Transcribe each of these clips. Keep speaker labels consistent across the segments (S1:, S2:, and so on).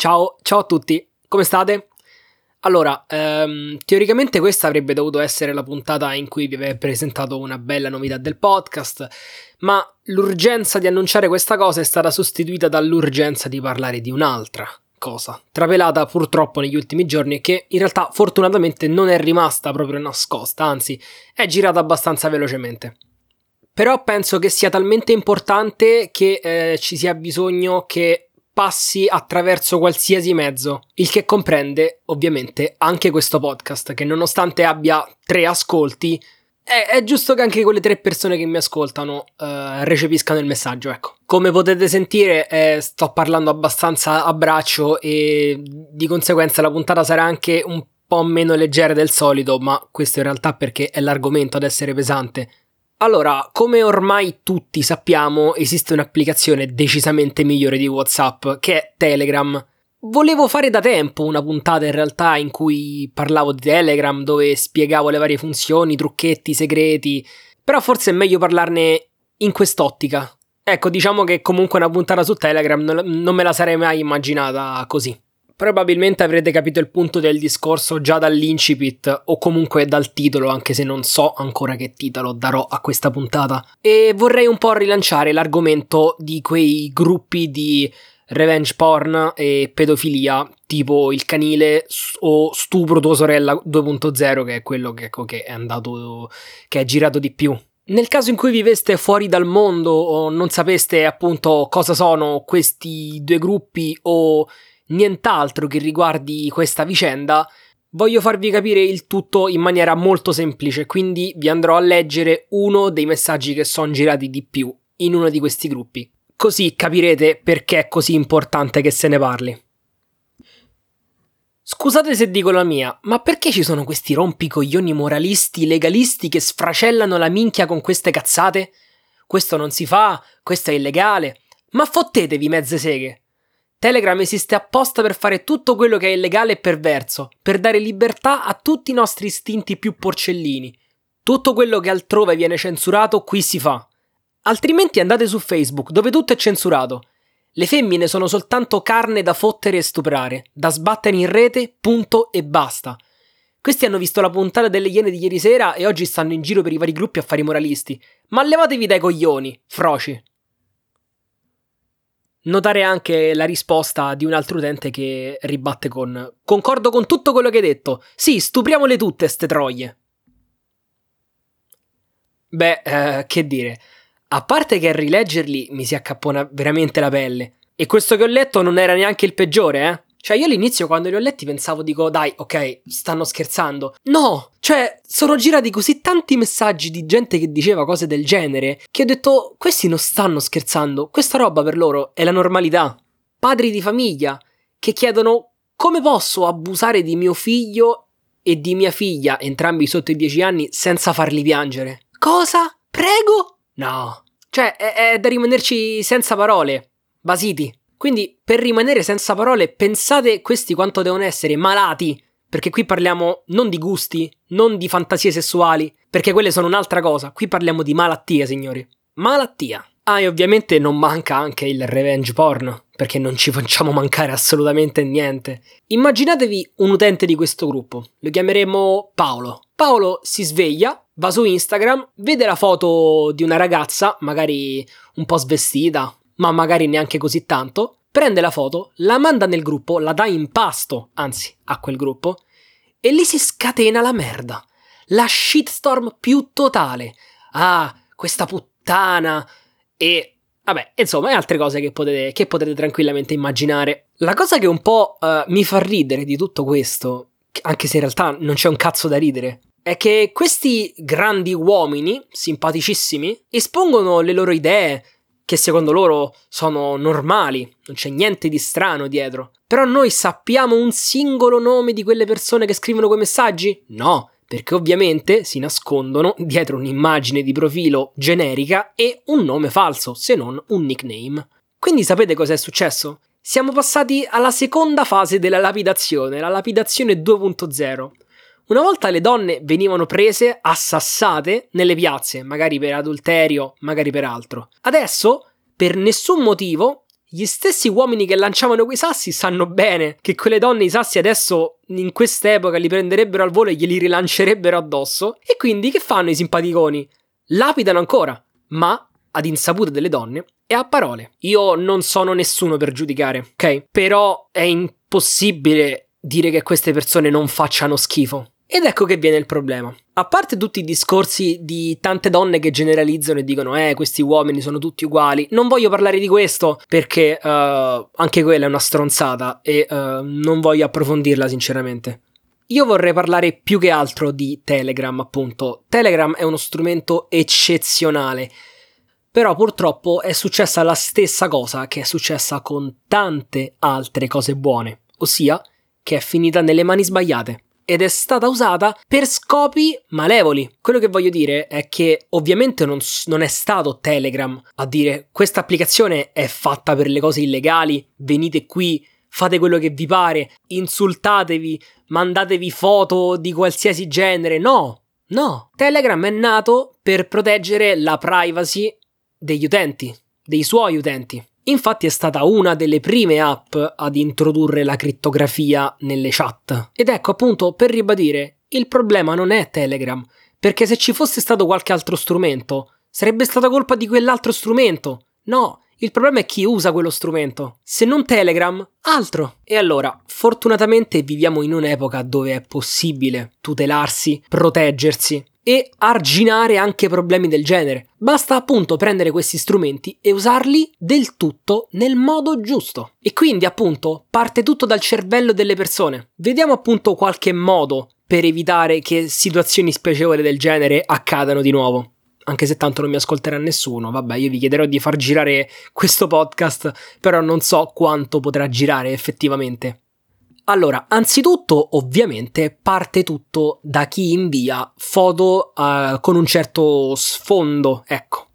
S1: Ciao, ciao a tutti, come state? Allora, ehm, teoricamente questa avrebbe dovuto essere la puntata in cui vi avevo presentato una bella novità del podcast, ma l'urgenza di annunciare questa cosa è stata sostituita dall'urgenza di parlare di un'altra cosa, trapelata purtroppo negli ultimi giorni e che in realtà fortunatamente non è rimasta proprio nascosta, anzi è girata abbastanza velocemente. Però penso che sia talmente importante che eh, ci sia bisogno che passi attraverso qualsiasi mezzo, il che comprende ovviamente anche questo podcast che nonostante abbia tre ascolti è, è giusto che anche quelle tre persone che mi ascoltano uh, recepiscano il messaggio, ecco. Come potete sentire eh, sto parlando abbastanza a braccio e di conseguenza la puntata sarà anche un po' meno leggera del solito, ma questo in realtà perché è l'argomento ad essere pesante allora, come ormai tutti sappiamo, esiste un'applicazione decisamente migliore di WhatsApp, che è Telegram. Volevo fare da tempo una puntata in realtà in cui parlavo di Telegram, dove spiegavo le varie funzioni, trucchetti, segreti, però forse è meglio parlarne in quest'ottica. Ecco, diciamo che comunque una puntata su Telegram non me la sarei mai immaginata così. Probabilmente avrete capito il punto del discorso già dall'incipit o comunque dal titolo, anche se non so ancora che titolo darò a questa puntata. E vorrei un po' rilanciare l'argomento di quei gruppi di revenge porn e pedofilia, tipo il canile o stupro tua sorella 2.0, che è quello che, ecco, che è andato, che è girato di più. Nel caso in cui viveste fuori dal mondo o non sapeste appunto cosa sono questi due gruppi o nient'altro che riguardi questa vicenda, voglio farvi capire il tutto in maniera molto semplice, quindi vi andrò a leggere uno dei messaggi che sono girati di più in uno di questi gruppi. Così capirete perché è così importante che se ne parli. Scusate se dico la mia, ma perché ci sono questi rompicoglioni moralisti, legalisti che sfracellano la minchia con queste cazzate? Questo non si fa, questo è illegale. Ma fottetevi mezze seghe. Telegram esiste apposta per fare tutto quello che è illegale e perverso, per dare libertà a tutti i nostri istinti più porcellini. Tutto quello che altrove viene censurato qui si fa. Altrimenti andate su Facebook, dove tutto è censurato. Le femmine sono soltanto carne da fottere e stuprare, da sbattere in rete, punto e basta. Questi hanno visto la puntata delle Iene di ieri sera e oggi stanno in giro per i vari gruppi a fare i moralisti. Ma levatevi dai coglioni, froci. Notare anche la risposta di un altro utente che ribatte con Concordo con tutto quello che hai detto. Sì, stupriamole tutte ste troie. Beh, eh, che dire. A parte che a rileggerli mi si accappona veramente la pelle. E questo che ho letto non era neanche il peggiore, eh? Cioè, io all'inizio quando li ho letti pensavo, dico, dai, ok, stanno scherzando. No! Cioè, sono girati così tanti messaggi di gente che diceva cose del genere che ho detto, questi non stanno scherzando, questa roba per loro è la normalità. Padri di famiglia che chiedono come posso abusare di mio figlio e di mia figlia, entrambi sotto i dieci anni, senza farli piangere. Cosa? Prego? No. Cioè, è, è da rimanerci senza parole. Basiti. Quindi, per rimanere senza parole, pensate questi quanto devono essere malati. Perché qui parliamo non di gusti, non di fantasie sessuali, perché quelle sono un'altra cosa. Qui parliamo di malattia, signori. Malattia. Ah, e ovviamente non manca anche il revenge porn, perché non ci facciamo mancare assolutamente niente. Immaginatevi un utente di questo gruppo, lo chiameremo Paolo. Paolo si sveglia, va su Instagram, vede la foto di una ragazza, magari un po' svestita, ma magari neanche così tanto, prende la foto, la manda nel gruppo, la dà in pasto, anzi, a quel gruppo, e lì si scatena la merda. La shitstorm più totale. Ah, questa puttana. E Vabbè, insomma, e altre cose che potete, che potete, tranquillamente immaginare. La cosa che un po' uh, mi fa ridere di tutto questo, anche se in realtà non c'è un cazzo da ridere, è che questi grandi uomini, simpaticissimi, espongono le loro idee, che secondo loro sono normali, non c'è niente di strano dietro. Però noi sappiamo un singolo nome di quelle persone che scrivono quei messaggi? No, perché ovviamente si nascondono dietro un'immagine di profilo generica e un nome falso, se non un nickname. Quindi sapete cos'è successo? Siamo passati alla seconda fase della lapidazione, la lapidazione 2.0. Una volta le donne venivano prese, assassate nelle piazze, magari per adulterio, magari per altro. Adesso, per nessun motivo, gli stessi uomini che lanciavano quei sassi sanno bene che quelle donne i sassi adesso in quest'epoca li prenderebbero al volo e glieli rilancerebbero addosso. E quindi che fanno i simpaticoni? Lapidano ancora, ma ad insaputa delle donne e a parole. Io non sono nessuno per giudicare, ok? Però è impossibile dire che queste persone non facciano schifo. Ed ecco che viene il problema. A parte tutti i discorsi di tante donne che generalizzano e dicono eh questi uomini sono tutti uguali, non voglio parlare di questo perché uh, anche quella è una stronzata e uh, non voglio approfondirla sinceramente. Io vorrei parlare più che altro di Telegram appunto. Telegram è uno strumento eccezionale. Però purtroppo è successa la stessa cosa che è successa con tante altre cose buone, ossia che è finita nelle mani sbagliate ed è stata usata per scopi malevoli. Quello che voglio dire è che ovviamente non, non, è stato Telegram a dire questa applicazione è fatta per le cose illegali, venite qui, fate quello che vi pare, insultatevi, mandatevi foto di qualsiasi genere. No, no. Telegram è nato per proteggere la privacy degli utenti, dei suoi utenti. Infatti è stata una delle prime app ad introdurre la crittografia nelle chat. Ed ecco appunto per ribadire, il problema non è Telegram, perché se ci fosse stato qualche altro strumento, sarebbe stata colpa di quell'altro strumento. No, il problema è chi usa quello strumento. Se non Telegram, altro. E allora, fortunatamente viviamo in un'epoca dove è possibile tutelarsi, proteggersi e arginare anche problemi del genere. Basta appunto prendere questi strumenti e usarli del tutto nel modo giusto. E quindi appunto parte tutto dal cervello delle persone. Vediamo appunto qualche modo per evitare che situazioni spiacevoli del genere accadano di nuovo. Anche se tanto non mi ascolterà nessuno, vabbè, io vi chiederò di far girare questo podcast, però non so quanto potrà girare effettivamente. Allora, anzitutto, ovviamente, parte tutto da chi invia foto uh, con un certo sfondo, ecco,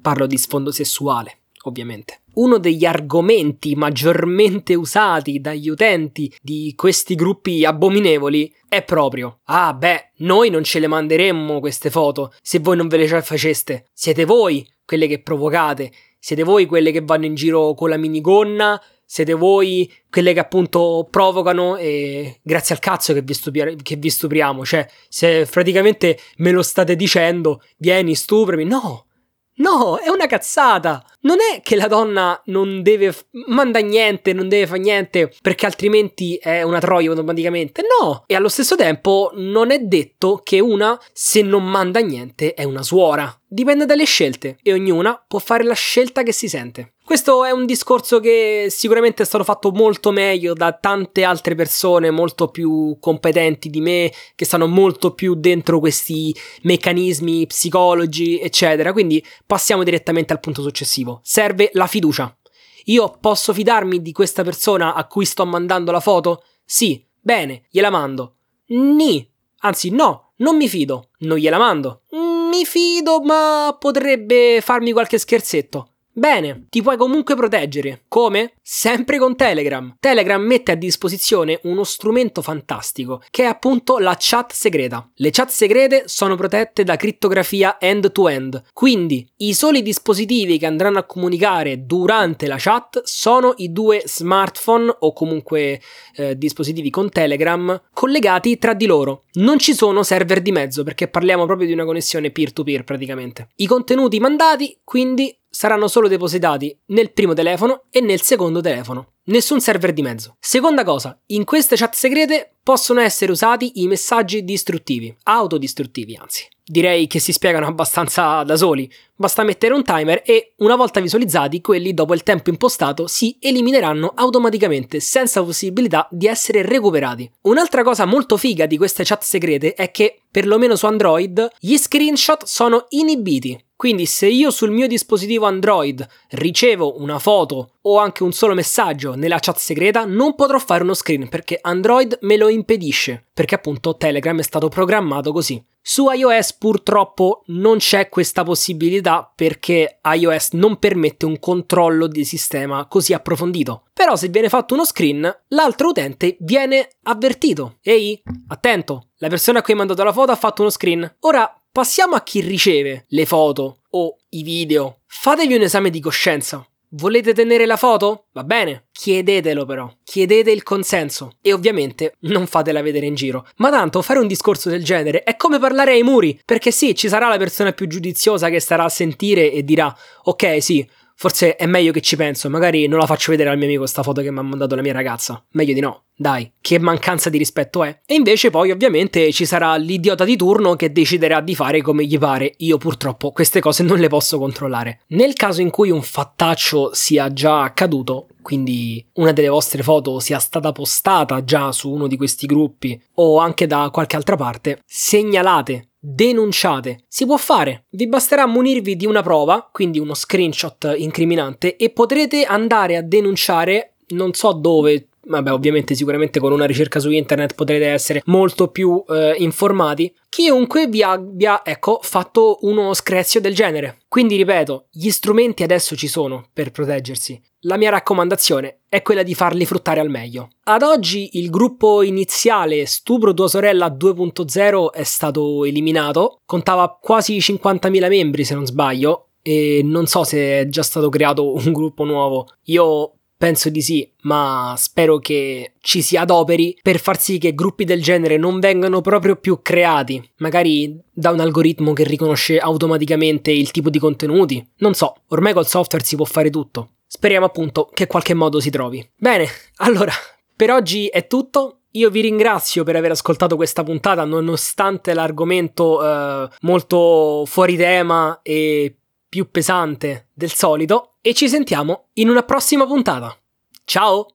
S1: parlo di sfondo sessuale, ovviamente. Uno degli argomenti maggiormente usati dagli utenti di questi gruppi abominevoli è proprio: Ah, beh, noi non ce le manderemmo queste foto se voi non ve le faceste. Siete voi quelle che provocate, siete voi quelle che vanno in giro con la minigonna siete voi quelle che appunto provocano e grazie al cazzo che vi, stupri- che vi stupriamo, cioè se praticamente me lo state dicendo, vieni, stuprami, no, No, è una cazzata. Non è che la donna non deve f- manda niente, non deve fare niente perché altrimenti è una troia automaticamente. No, e allo stesso tempo non è detto che una se non manda niente è una suora. Dipende dalle scelte e ognuna può fare la scelta che si sente. Questo è un discorso che sicuramente è stato fatto molto meglio da tante altre persone molto più competenti di me, che stanno molto più dentro questi meccanismi psicologi, eccetera. Quindi passiamo direttamente al punto successivo. Serve la fiducia. Io posso fidarmi di questa persona a cui sto mandando la foto? Sì, bene, gliela mando. Ni, anzi no, non mi fido, non gliela mando. Mi fido, ma potrebbe farmi qualche scherzetto. Bene, ti puoi comunque proteggere. Come? Sempre con Telegram. Telegram mette a disposizione uno strumento fantastico, che è appunto la chat segreta. Le chat segrete sono protette da crittografia end-to-end, quindi i soli dispositivi che andranno a comunicare durante la chat sono i due smartphone o comunque eh, dispositivi con Telegram collegati tra di loro. Non ci sono server di mezzo perché parliamo proprio di una connessione peer-to-peer praticamente. I contenuti mandati quindi saranno solo depositati nel primo telefono e nel secondo telefono. Nessun server di mezzo. Seconda cosa, in queste chat segrete possono essere usati i messaggi distruttivi, autodistruttivi anzi. Direi che si spiegano abbastanza da soli. Basta mettere un timer e una volta visualizzati, quelli dopo il tempo impostato si elimineranno automaticamente senza possibilità di essere recuperati. Un'altra cosa molto figa di queste chat segrete è che, perlomeno su Android, gli screenshot sono inibiti. Quindi se io sul mio dispositivo Android ricevo una foto o anche un solo messaggio nella chat segreta, non potrò fare uno screen perché Android me lo impedisce, perché appunto Telegram è stato programmato così. Su iOS purtroppo non c'è questa possibilità perché iOS non permette un controllo di sistema così approfondito. Però se viene fatto uno screen, l'altro utente viene avvertito. Ehi, attento, la persona a cui hai mandato la foto ha fatto uno screen. Ora Passiamo a chi riceve le foto o i video. Fatevi un esame di coscienza. Volete tenere la foto? Va bene, chiedetelo però, chiedete il consenso e ovviamente non fatela vedere in giro. Ma tanto fare un discorso del genere è come parlare ai muri, perché sì, ci sarà la persona più giudiziosa che starà a sentire e dirà ok sì, Forse è meglio che ci penso, magari non la faccio vedere al mio amico sta foto che mi ha mandato la mia ragazza. Meglio di no. Dai, che mancanza di rispetto è. E invece poi ovviamente ci sarà l'idiota di turno che deciderà di fare come gli pare. Io purtroppo queste cose non le posso controllare. Nel caso in cui un fattaccio sia già accaduto, quindi una delle vostre foto sia stata postata già su uno di questi gruppi o anche da qualche altra parte, segnalate denunciate. Si può fare, vi basterà munirvi di una prova, quindi uno screenshot incriminante, e potrete andare a denunciare, non so dove, vabbè ovviamente sicuramente con una ricerca su internet potrete essere molto più eh, informati, chiunque vi abbia, ecco, fatto uno screzio del genere. Quindi ripeto, gli strumenti adesso ci sono per proteggersi. La mia raccomandazione è quella di farli fruttare al meglio. Ad oggi il gruppo iniziale Stupro tua sorella 2.0 è stato eliminato, contava quasi 50.000 membri se non sbaglio e non so se è già stato creato un gruppo nuovo. Io Penso di sì, ma spero che ci si adoperi per far sì che gruppi del genere non vengano proprio più creati, magari da un algoritmo che riconosce automaticamente il tipo di contenuti. Non so, ormai col software si può fare tutto. Speriamo appunto che qualche modo si trovi. Bene, allora, per oggi è tutto. Io vi ringrazio per aver ascoltato questa puntata, nonostante l'argomento eh, molto fuori tema e più pesante del solito e ci sentiamo in una prossima puntata. Ciao!